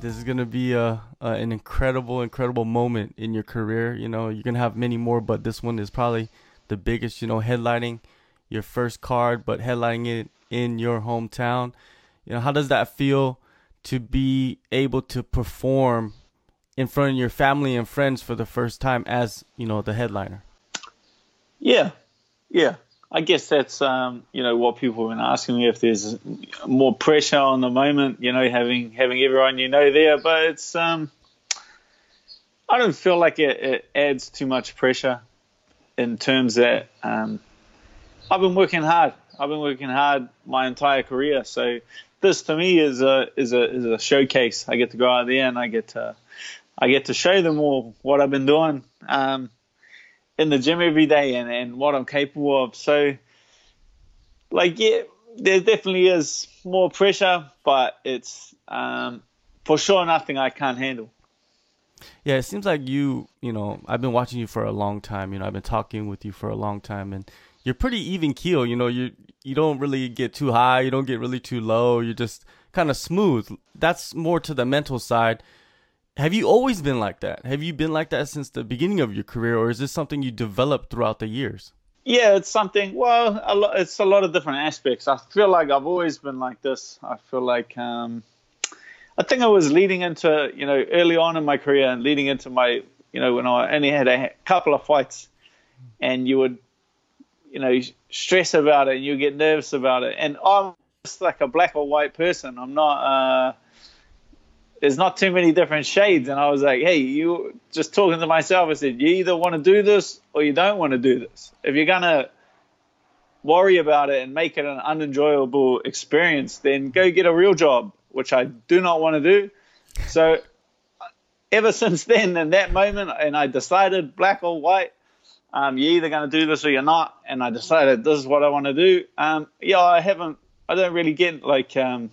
This is gonna be a, a, an incredible, incredible moment in your career. You know, you're gonna have many more, but this one is probably the biggest. You know, headlining your first card, but headlining it in your hometown. You know, how does that feel to be able to perform in front of your family and friends for the first time as you know the headliner? Yeah, yeah. I guess that's um, you know what people have been asking me if there's more pressure on the moment, you know, having having everyone you know there. But it's um, I don't feel like it, it adds too much pressure in terms that um, I've been working hard. I've been working hard my entire career, so this to me is a is a is a showcase. I get to go out there and I get to I get to show them all what I've been doing. Um, in the gym every day and, and what I'm capable of. So, like, yeah, there definitely is more pressure, but it's um, for sure nothing I can't handle. Yeah, it seems like you, you know, I've been watching you for a long time. You know, I've been talking with you for a long time, and you're pretty even keel. You know, you you don't really get too high, you don't get really too low. You're just kind of smooth. That's more to the mental side. Have you always been like that? Have you been like that since the beginning of your career, or is this something you developed throughout the years? Yeah, it's something. Well, a it's a lot of different aspects. I feel like I've always been like this. I feel like um, I think I was leading into you know early on in my career and leading into my you know when I only had a couple of fights, and you would you know stress about it and you get nervous about it, and I'm just like a black or white person. I'm not. Uh, there's not too many different shades. And I was like, hey, you just talking to myself. I said, you either want to do this or you don't want to do this. If you're gonna worry about it and make it an unenjoyable experience, then go get a real job, which I do not want to do. So ever since then, in that moment, and I decided black or white. Um, you're either going to do this or you're not, and I decided this is what I want to do. Um, yeah, I haven't, I don't really get like um,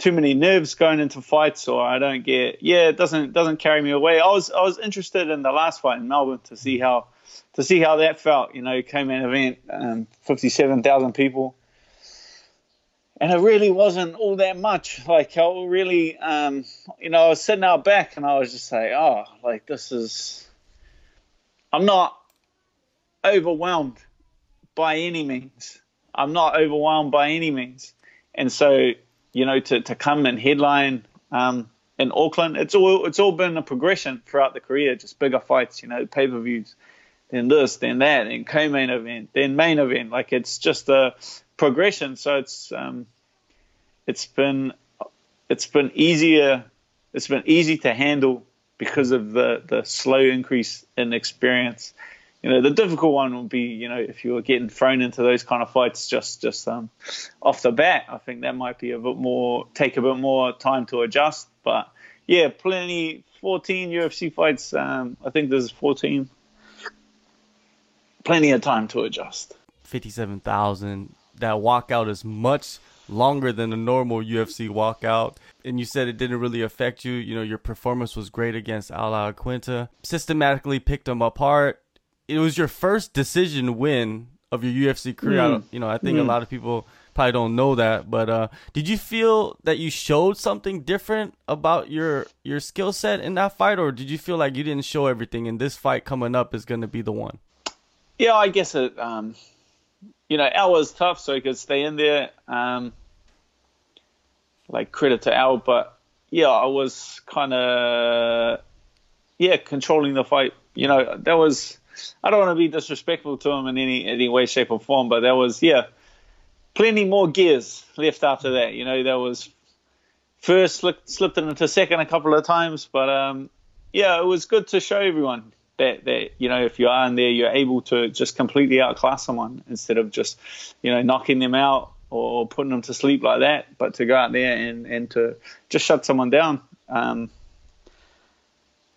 too many nerves going into fights, or I don't get yeah, it doesn't doesn't carry me away. I was I was interested in the last fight in Melbourne to see how to see how that felt. You know, came in event, um, fifty seven thousand people, and it really wasn't all that much. Like I really, um, you know, I was sitting out back, and I was just like, oh, like this is. I'm not overwhelmed by any means. I'm not overwhelmed by any means, and so you know, to, to come and headline um, in Auckland. It's all it's all been a progression throughout the career, just bigger fights, you know, pay per views, then this, then that, then co-main event, then main event. Like it's just a progression. So it's um, it's been it's been easier. It's been easy to handle because of the the slow increase in experience you know, the difficult one would be, you know, if you were getting thrown into those kind of fights just just um, off the bat. I think that might be a bit more take a bit more time to adjust. But yeah, plenty. 14 UFC fights. Um, I think there's 14. Plenty of time to adjust. 57,000. That walkout is much longer than a normal UFC walkout. And you said it didn't really affect you. You know, your performance was great against Al Iaquinta. Systematically picked him apart it was your first decision win of your UFC career. Mm. you know, I think mm. a lot of people probably don't know that, but uh, did you feel that you showed something different about your your skill set in that fight, or did you feel like you didn't show everything, and this fight coming up is going to be the one? Yeah, I guess it. Um, you know, Al was tough, so he could stay in there. Um, like credit to Al, but yeah, I was kind of yeah controlling the fight. You know, that was I don't want to be disrespectful to him in any any way, shape, or form, but there was yeah, plenty more gears left after that. You know, there was first slipped, slipped it into second a couple of times, but um, yeah, it was good to show everyone that that you know if you are in there, you're able to just completely outclass someone instead of just you know knocking them out or putting them to sleep like that, but to go out there and and to just shut someone down. Um,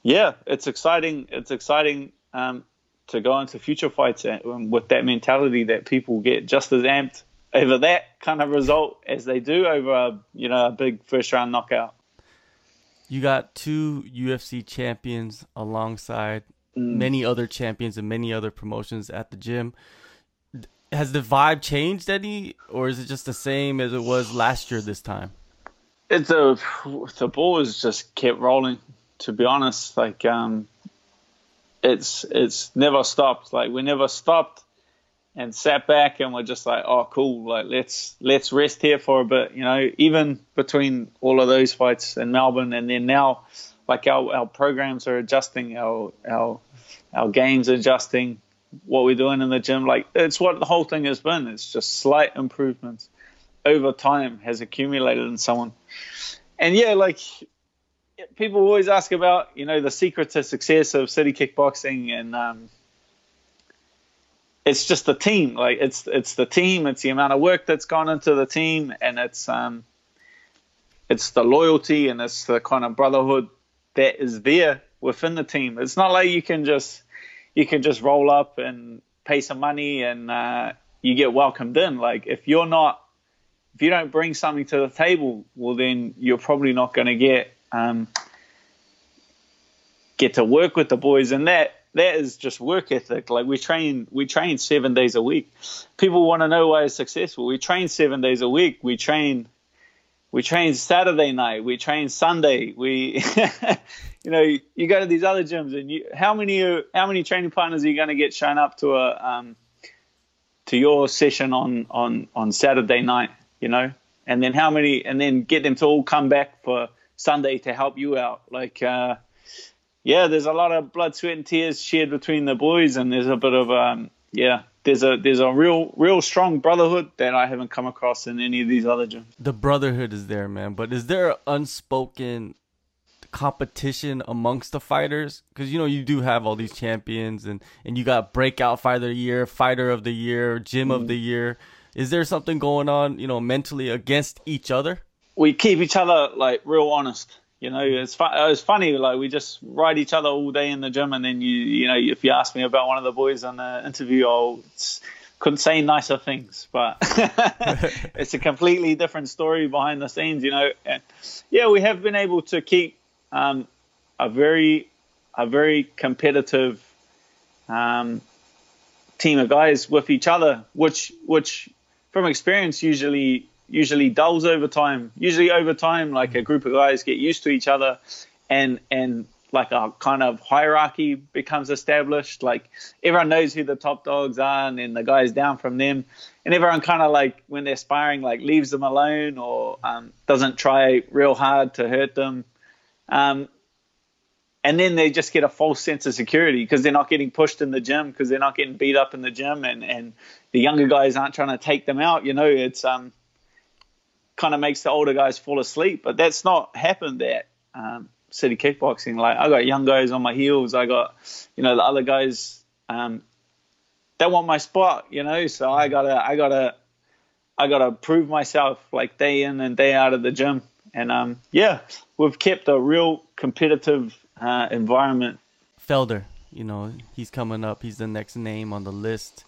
yeah, it's exciting. It's exciting. Um, to go into future fights with that mentality that people get just as amped over that kind of result as they do over a you know a big first round knockout. You got two UFC champions alongside mm. many other champions and many other promotions at the gym. Has the vibe changed any, or is it just the same as it was last year this time? It's a the ball has just kept rolling. To be honest, like um, it's it's never stopped. Like we never stopped and sat back and we're just like, oh, cool. Like let's let's rest here for a bit. You know, even between all of those fights in Melbourne and then now, like our, our programs are adjusting, our our our games adjusting, what we're doing in the gym. Like it's what the whole thing has been. It's just slight improvements over time has accumulated in someone. And yeah, like people always ask about, you know, the secret to success of city kickboxing and um, it's just the team. Like it's it's the team. It's the amount of work that's gone into the team, and it's um, it's the loyalty and it's the kind of brotherhood that is there within the team. It's not like you can just you can just roll up and pay some money and uh, you get welcomed in. Like if you're not if you don't bring something to the table, well then you're probably not going to get um, get to work with the boys, and that that is just work ethic. Like we train, we train seven days a week. People want to know why it's successful. We train seven days a week. We train, we train Saturday night. We train Sunday. We, you know, you go to these other gyms, and you, how many, how many training partners are you going to get shown up to a, um, to your session on on on Saturday night? You know, and then how many, and then get them to all come back for Sunday to help you out. Like, uh, yeah, there's a lot of blood, sweat, and tears shared between the boys, and there's a bit of um, yeah, there's a there's a real real strong brotherhood that I haven't come across in any of these other gyms. The brotherhood is there, man. But is there unspoken competition amongst the fighters? Because you know you do have all these champions, and and you got breakout fighter of the year, fighter of the year, gym mm. of the year. Is there something going on, you know, mentally against each other? We keep each other like real honest you know, it's fu- it's funny. Like we just ride each other all day in the gym, and then you you know, if you ask me about one of the boys on the interview, I couldn't say nicer things. But it's a completely different story behind the scenes, you know. And yeah, we have been able to keep um, a very a very competitive um, team of guys with each other, which which from experience usually usually dulls over time. Usually over time, like a group of guys get used to each other, and and like a kind of hierarchy becomes established. Like everyone knows who the top dogs are, and then the guys down from them, and everyone kind of like when they're sparring, like leaves them alone or um, doesn't try real hard to hurt them. Um, and then they just get a false sense of security because they're not getting pushed in the gym because they're not getting beat up in the gym and, and the younger guys aren't trying to take them out you know it's um kind of makes the older guys fall asleep. But that's not happened at um, City Kickboxing. Like I got young guys on my heels. I got you know the other guys. Um, they want my spot, you know. So I gotta I gotta I gotta prove myself like day in and day out of the gym. And um, yeah, we've kept a real competitive uh, environment. Felder, you know, he's coming up. He's the next name on the list.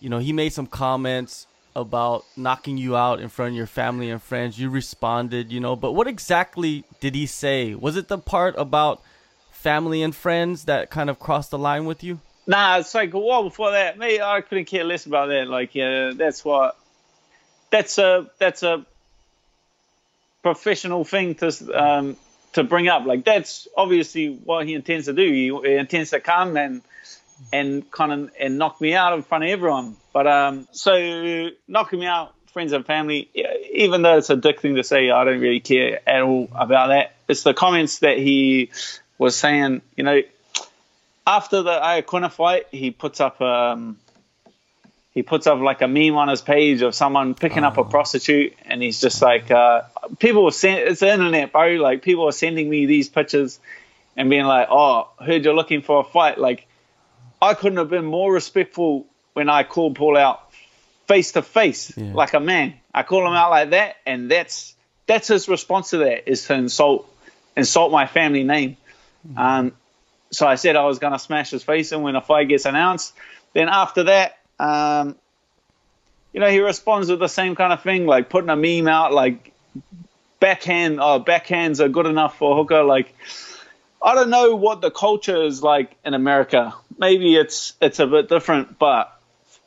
You know, he made some comments about knocking you out in front of your family and friends. You responded, you know, but what exactly did he say? Was it the part about family and friends that kind of crossed the line with you? Nah, it's like a while before that. Me, I couldn't care less about that. Like, yeah, that's what. That's a that's a professional thing to um, to bring up. Like, that's obviously what he intends to do. He, he intends to come and and kind of and knock me out in front of everyone. But um, so knocking me out, friends and family, even though it's a dick thing to say, I don't really care at all about that. It's the comments that he was saying. You know, after the Iaquinta fight, he puts up um, he puts up like a meme on his page of someone picking oh. up a oh. prostitute, and he's just like, uh, people were send it's the internet, bro. Like people are sending me these pictures and being like, oh, heard you're looking for a fight. Like I couldn't have been more respectful when I called Paul out face to face like a man. I call him out like that, and that's that's his response to that is to insult insult my family name. Mm-hmm. Um, so I said I was going to smash his face in when a fight gets announced. Then after that, um, you know, he responds with the same kind of thing, like putting a meme out, like backhand, oh, backhands are good enough for hooker. Like, I don't know what the culture is like in America. Maybe it's it's a bit different, but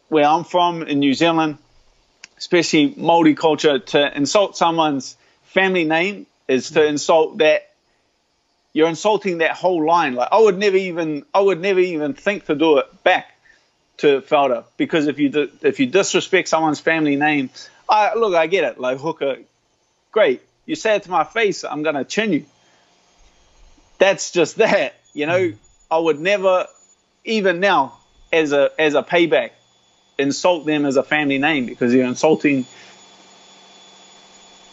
where I'm from in New Zealand, especially Maori culture, to insult someone's family name is to insult that. You're insulting that whole line. Like I would never even, I would never even think to do it back to Felder because if you di- if you disrespect someone's family name, I look, I get it. Like Hooker, great. You say it to my face, I'm gonna chin you. That's just that, you know. Hmm. I would never, even now, as a as a payback, insult them as a family name because you're insulting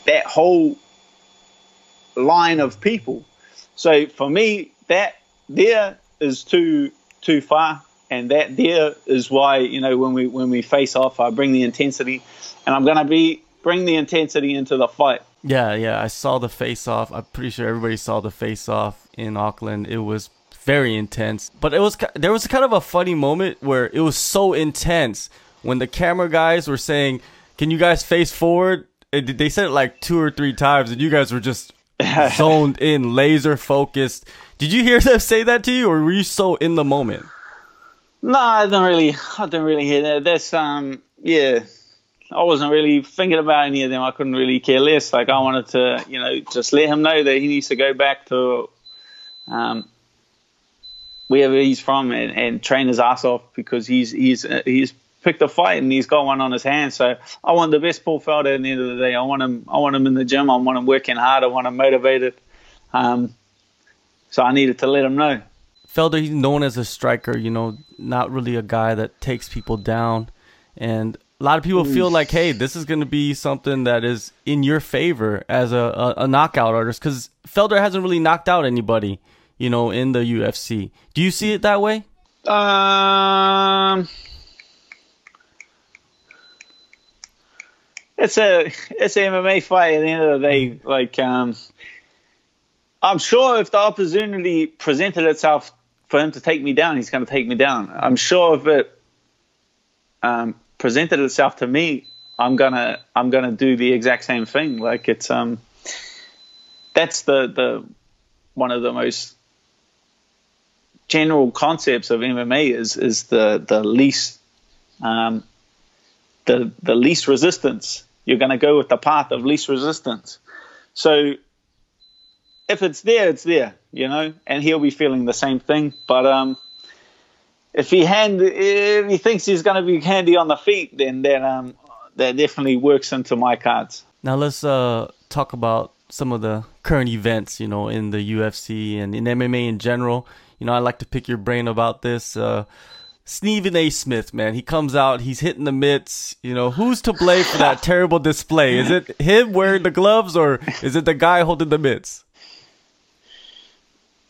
that whole line of people. So for me, that there is too too far, and that there is why you know when we when we face off, I bring the intensity, and I'm gonna be bring the intensity into the fight. Yeah, yeah, I saw the face off. I'm pretty sure everybody saw the face off in Auckland. It was very intense, but it was there was kind of a funny moment where it was so intense when the camera guys were saying, "Can you guys face forward?" It, they said it like two or three times, and you guys were just zoned in, laser focused. Did you hear them say that to you, or were you so in the moment? No, I didn't really. I didn't really hear that. That's um, yeah. I wasn't really thinking about any of them. I couldn't really care less. Like I wanted to, you know, just let him know that he needs to go back to um, wherever he's from and, and train his ass off because he's he's uh, he's picked a fight and he's got one on his hands. So I want the best Paul Felder at the end of the day. I want him. I want him in the gym. I want him working hard. I want him motivated. Um, so I needed to let him know. Felder, he's known as a striker. You know, not really a guy that takes people down, and a lot of people feel like, hey, this is going to be something that is in your favor as a, a, a knockout artist because Felder hasn't really knocked out anybody, you know, in the UFC. Do you see it that way? Um, it's a it's an MMA fight at the end of the day. Like, um, I'm sure if the opportunity presented itself for him to take me down, he's going to take me down. I'm sure if it um, presented itself to me, I'm gonna I'm gonna do the exact same thing. Like it's um that's the the one of the most general concepts of MMA is is the the least um the the least resistance. You're gonna go with the path of least resistance. So if it's there, it's there, you know, and he'll be feeling the same thing. But um if he hand if he thinks he's going to be handy on the feet, then then um that definitely works into my cards. Now let's uh talk about some of the current events, you know, in the UFC and in MMA in general. You know, I like to pick your brain about this. Uh, Stephen A. Smith, man, he comes out, he's hitting the mitts. You know, who's to blame for that terrible display? Is it him wearing the gloves or is it the guy holding the mitts?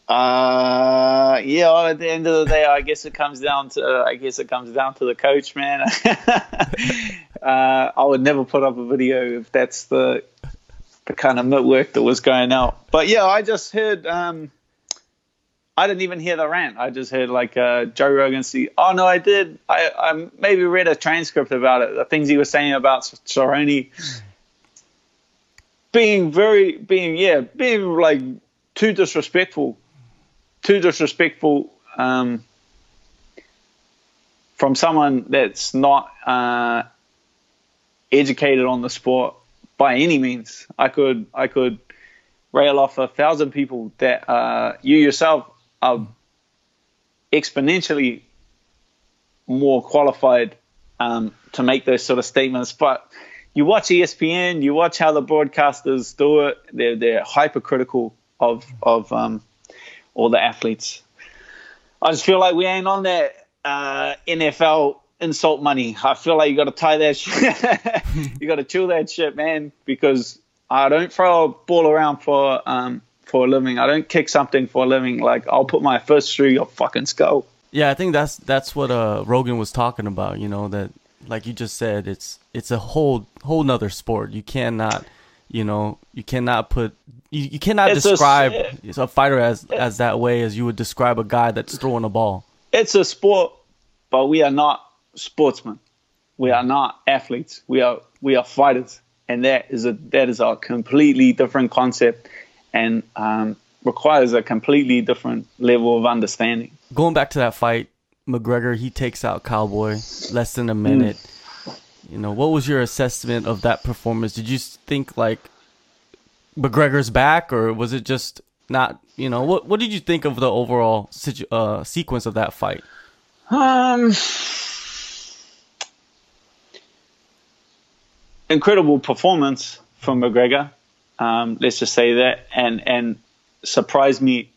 Uh, yeah. Well, at the end of the day, I guess it comes down to uh, I guess it comes down to the coach, man. uh, I would never put up a video if that's the the kind of mitt work that was going out. But yeah, I just heard. Um, I didn't even hear the rant. I just heard like uh, Joe Rogan say, Oh no, I did. I, I maybe read a transcript about it. The things he was saying about Cerrone being very, being yeah, being like too disrespectful too disrespectful um, from someone that's not uh, educated on the sport by any means. I could I could rail off a thousand people that uh, you yourself are exponentially more qualified um, to make those sort of statements, but you watch ESPN, you watch how the broadcasters do it. They're they're hypercritical of of um, all the athletes. I just feel like we ain't on that uh, NFL insult money. I feel like you got to tie that you got to chill that shit, man, because I don't throw a ball around for um, for a living. I don't kick something for a living. Like I'll put my fist through your fucking skull. Yeah, I think that's that's what uh, Rogan was talking about. You know that, like you just said, it's it's a whole whole nother sport. You cannot, you know, you cannot put you, you cannot it's describe a, a, fighter as as that way as you would describe a guy that's throwing a ball. It's a sport, but we are not sportsmen. We are not athletes. We are we are fighters, and that is a that is a completely different concept, and um, requires a completely different level of understanding. Going back to that fight, McGregor he takes out Cowboy less than a minute. Mm. You know, what was your assessment of that performance? Did you think like McGregor's back, or was it just not? You know, what what did you think of the overall situ- uh, sequence of that fight? Um, incredible performance from McGregor. Um, let's just say that, and and surprised me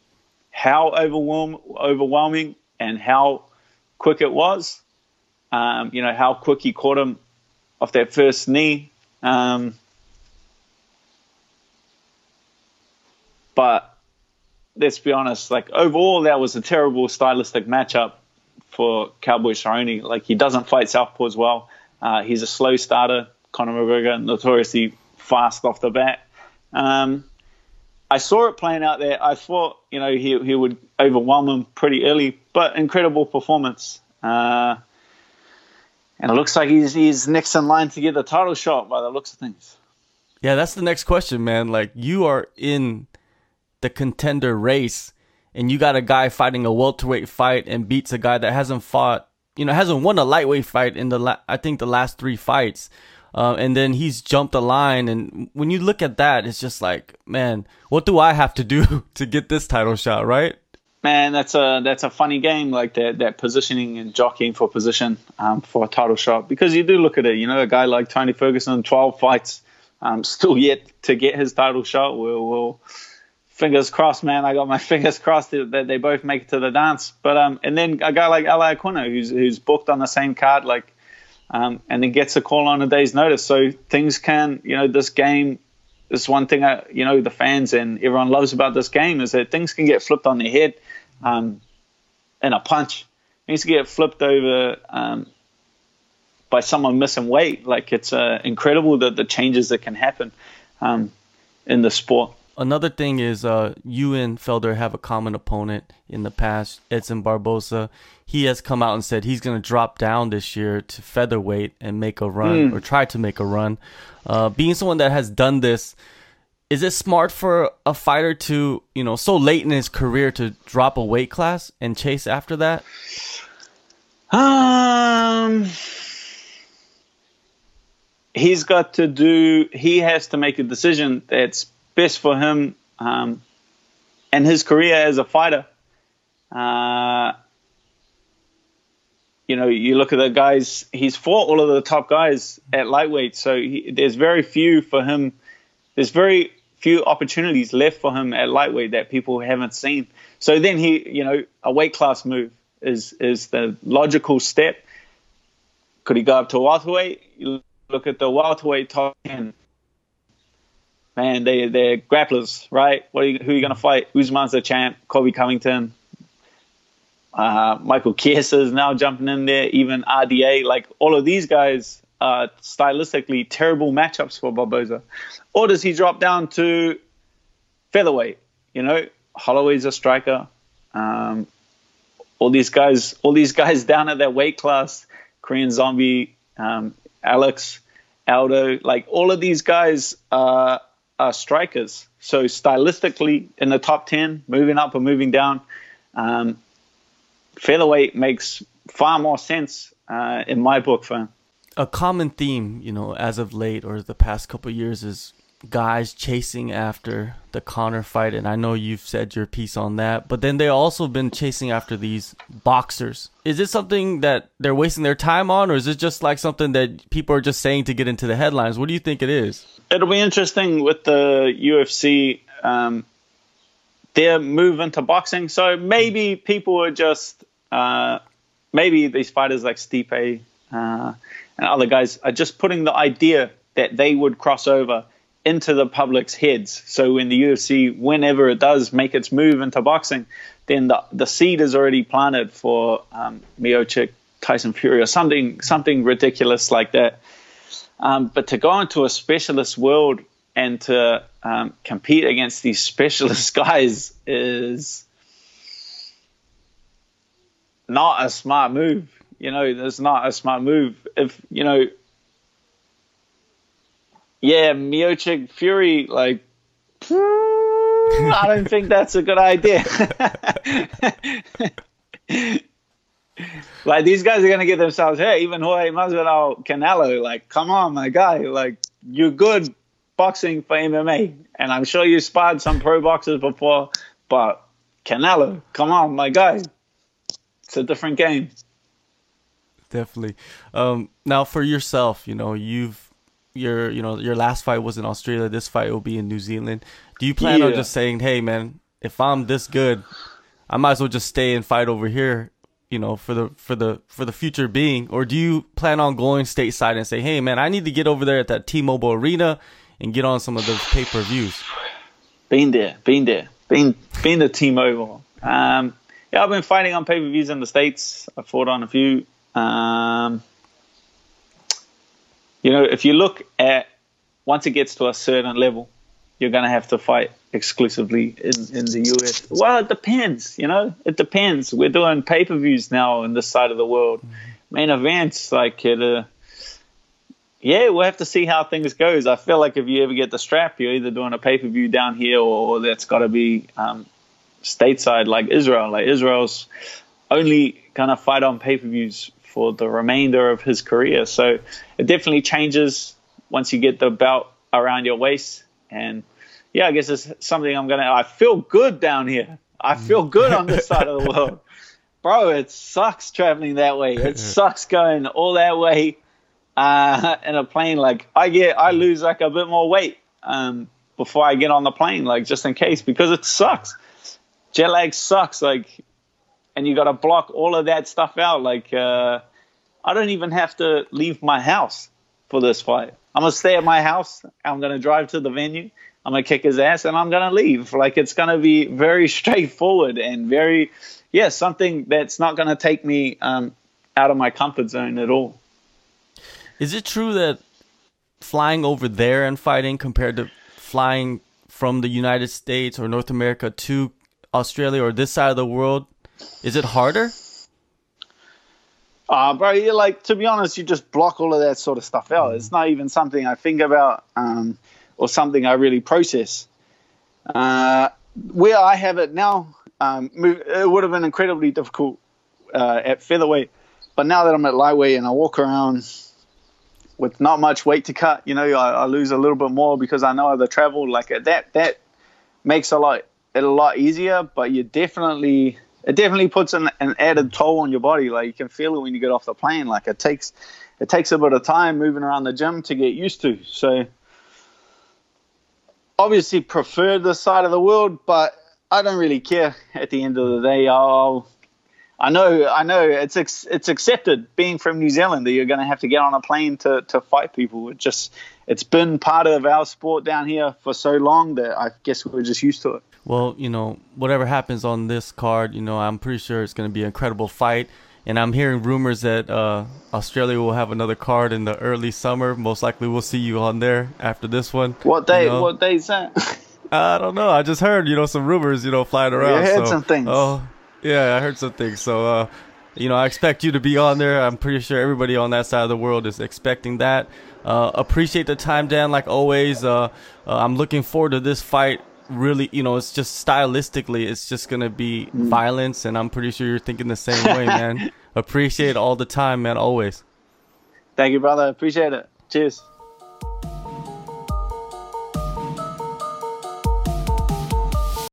how overwhelm overwhelming and how quick it was. Um, you know how quick he caught him off that first knee. Um, but let's be honest, like overall, that was a terrible stylistic matchup for Cowboy Cerrone. Like he doesn't fight southpaw as well. Uh, he's a slow starter. Conor McGregor notoriously fast off the bat. Um, I saw it playing out there. I thought you know he he would overwhelm him pretty early, but incredible performance. Uh, and it looks like he's he's next in line to get the title shot by the looks of things. Yeah, that's the next question, man. Like you are in the contender race, and you got a guy fighting a welterweight fight and beats a guy that hasn't fought, you know, hasn't won a lightweight fight in the la- I think the last three fights. Uh, and then he's jumped a line, and when you look at that, it's just like, man, what do I have to do to get this title shot, right? Man, that's a that's a funny game, like that that positioning and jockeying for position um, for a title shot. Because you do look at it, you know, a guy like Tony Ferguson, twelve fights, um, still yet to get his title shot. We'll, we'll fingers crossed, man. I got my fingers crossed that they both make it to the dance. But um, and then a guy like Ali Iaquinta, who's who's booked on the same card, like, um, and then gets a call on a day's notice. So things can, you know, this game. This one thing, I, you know, the fans and everyone loves about this game is that things can get flipped on their head, um, in a punch. Things get flipped over um, by someone missing weight. Like it's uh, incredible that the changes that can happen um, in the sport. Another thing is, uh, you and Felder have a common opponent in the past, Edson Barboza. He has come out and said he's going to drop down this year to featherweight and make a run mm. or try to make a run. Uh, being someone that has done this, is it smart for a fighter to, you know, so late in his career to drop a weight class and chase after that? Um, he's got to do. He has to make a decision that's best for him um, and his career as a fighter. Uh, you know, you look at the guys, he's fought all of the top guys at lightweight, so he, there's very few for him. There's very few opportunities left for him at lightweight that people haven't seen. So then he, you know, a weight class move is is the logical step. Could he go up to welterweight? You look at the welterweight top ten man, they they're grapplers, right? Are you, who are you going to fight? Usman's the champ. Colby Covington, uh, Michael Chiesa is now jumping in there. Even RDA, like all of these guys are stylistically terrible matchups for Barboza. Or does he drop down to featherweight? You know, Holloway's a striker. Um, all these guys, all these guys down at that weight class, Korean Zombie, um, Alex, Aldo, like all of these guys are are strikers. So stylistically, in the top ten, moving up or moving down, um, featherweight makes far more sense uh, in my book for. A common theme, you know, as of late or the past couple years is guys chasing after the Conor fight, and I know you've said your piece on that. But then they also been chasing after these boxers. Is it something that they're wasting their time on, or is it just like something that people are just saying to get into the headlines? What do you think it is? It'll be interesting with the UFC. Um, their move into boxing. So maybe people are just uh, maybe these fighters like Stipe uh, and other guys are just putting the idea that they would cross over into the public's heads. So when the UFC, whenever it does make its move into boxing, then the the seed is already planted for um, Miocic, Tyson Fury, or something something ridiculous like that. Um, but to go into a specialist world and to um, compete against these specialist guys is not a smart move. You know, it's not a smart move. If you know yeah, Miocic Fury, like, I don't think that's a good idea. like these guys are gonna get themselves hurt. Even Jorge Masvidal, Canelo, like, come on, my guy, like, you're good boxing for MMA, and I'm sure you sparred some pro boxers before, but Canelo, come on, my guy, it's a different game. Definitely. Um, now for yourself, you know, you've your you know your last fight was in Australia. This fight will be in New Zealand. Do you plan yeah. on just saying, "Hey, man, if I'm this good, I might as well just stay and fight over here you know for the for the for the future being or do you plan on going stateside and say hey man i need to get over there at that t-mobile arena and get on some of those pay-per-views been there been there been been to t-mobile um, yeah i've been fighting on pay-per-views in the states i fought on a few um, you know if you look at once it gets to a certain level you're going to have to fight exclusively in, in the US? Well, it depends, you know, it depends. We're doing pay per views now in this side of the world. Mm-hmm. Main events, like, it, uh, yeah, we'll have to see how things goes. I feel like if you ever get the strap, you're either doing a pay per view down here or, or that's got to be um, stateside, like Israel. Like Israel's only going to fight on pay per views for the remainder of his career. So it definitely changes once you get the belt around your waist and yeah, I guess it's something I'm gonna. I feel good down here. I feel good on this side of the world, bro. It sucks traveling that way. It sucks going all that way uh, in a plane. Like I get, I lose like a bit more weight um, before I get on the plane, like just in case, because it sucks. Jet lag sucks. Like, and you got to block all of that stuff out. Like, uh, I don't even have to leave my house for this fight. I'm gonna stay at my house. I'm gonna drive to the venue. I'm gonna kick his ass and I'm gonna leave. Like it's gonna be very straightforward and very, yeah, something that's not gonna take me um, out of my comfort zone at all. Is it true that flying over there and fighting compared to flying from the United States or North America to Australia or this side of the world, is it harder? Uh, bro, you like to be honest, you just block all of that sort of stuff out. It's not even something I think about. Um, or something I really process. Uh, where I have it now, um, it would have been incredibly difficult uh, at featherweight, but now that I'm at lightweight and I walk around with not much weight to cut, you know, I, I lose a little bit more because I know the travel. Like that, that makes a lot it a lot easier. But you definitely, it definitely puts an, an added toll on your body. Like you can feel it when you get off the plane. Like it takes, it takes a bit of time moving around the gym to get used to. So obviously prefer this side of the world, but I don't really care. At the end of the day, I'll. I know, I know, it's it's accepted being from New Zealand that you're going to have to get on a plane to, to fight people. It just it's been part of our sport down here for so long that I guess we're just used to it. Well, you know, whatever happens on this card, you know, I'm pretty sure it's going to be an incredible fight and I'm hearing rumors that uh, Australia will have another card in the early summer. Most likely, we'll see you on there after this one. What day? You know? What day's that? I don't know. I just heard you know some rumors, you know, flying around. I heard so, some things. Oh, yeah, I heard some things. So, uh, you know, I expect you to be on there. I'm pretty sure everybody on that side of the world is expecting that. Uh, appreciate the time, Dan. Like always, uh, uh I'm looking forward to this fight really you know it's just stylistically it's just gonna be mm. violence and i'm pretty sure you're thinking the same way man. Appreciate all the time man always. Thank you brother. Appreciate it. Cheers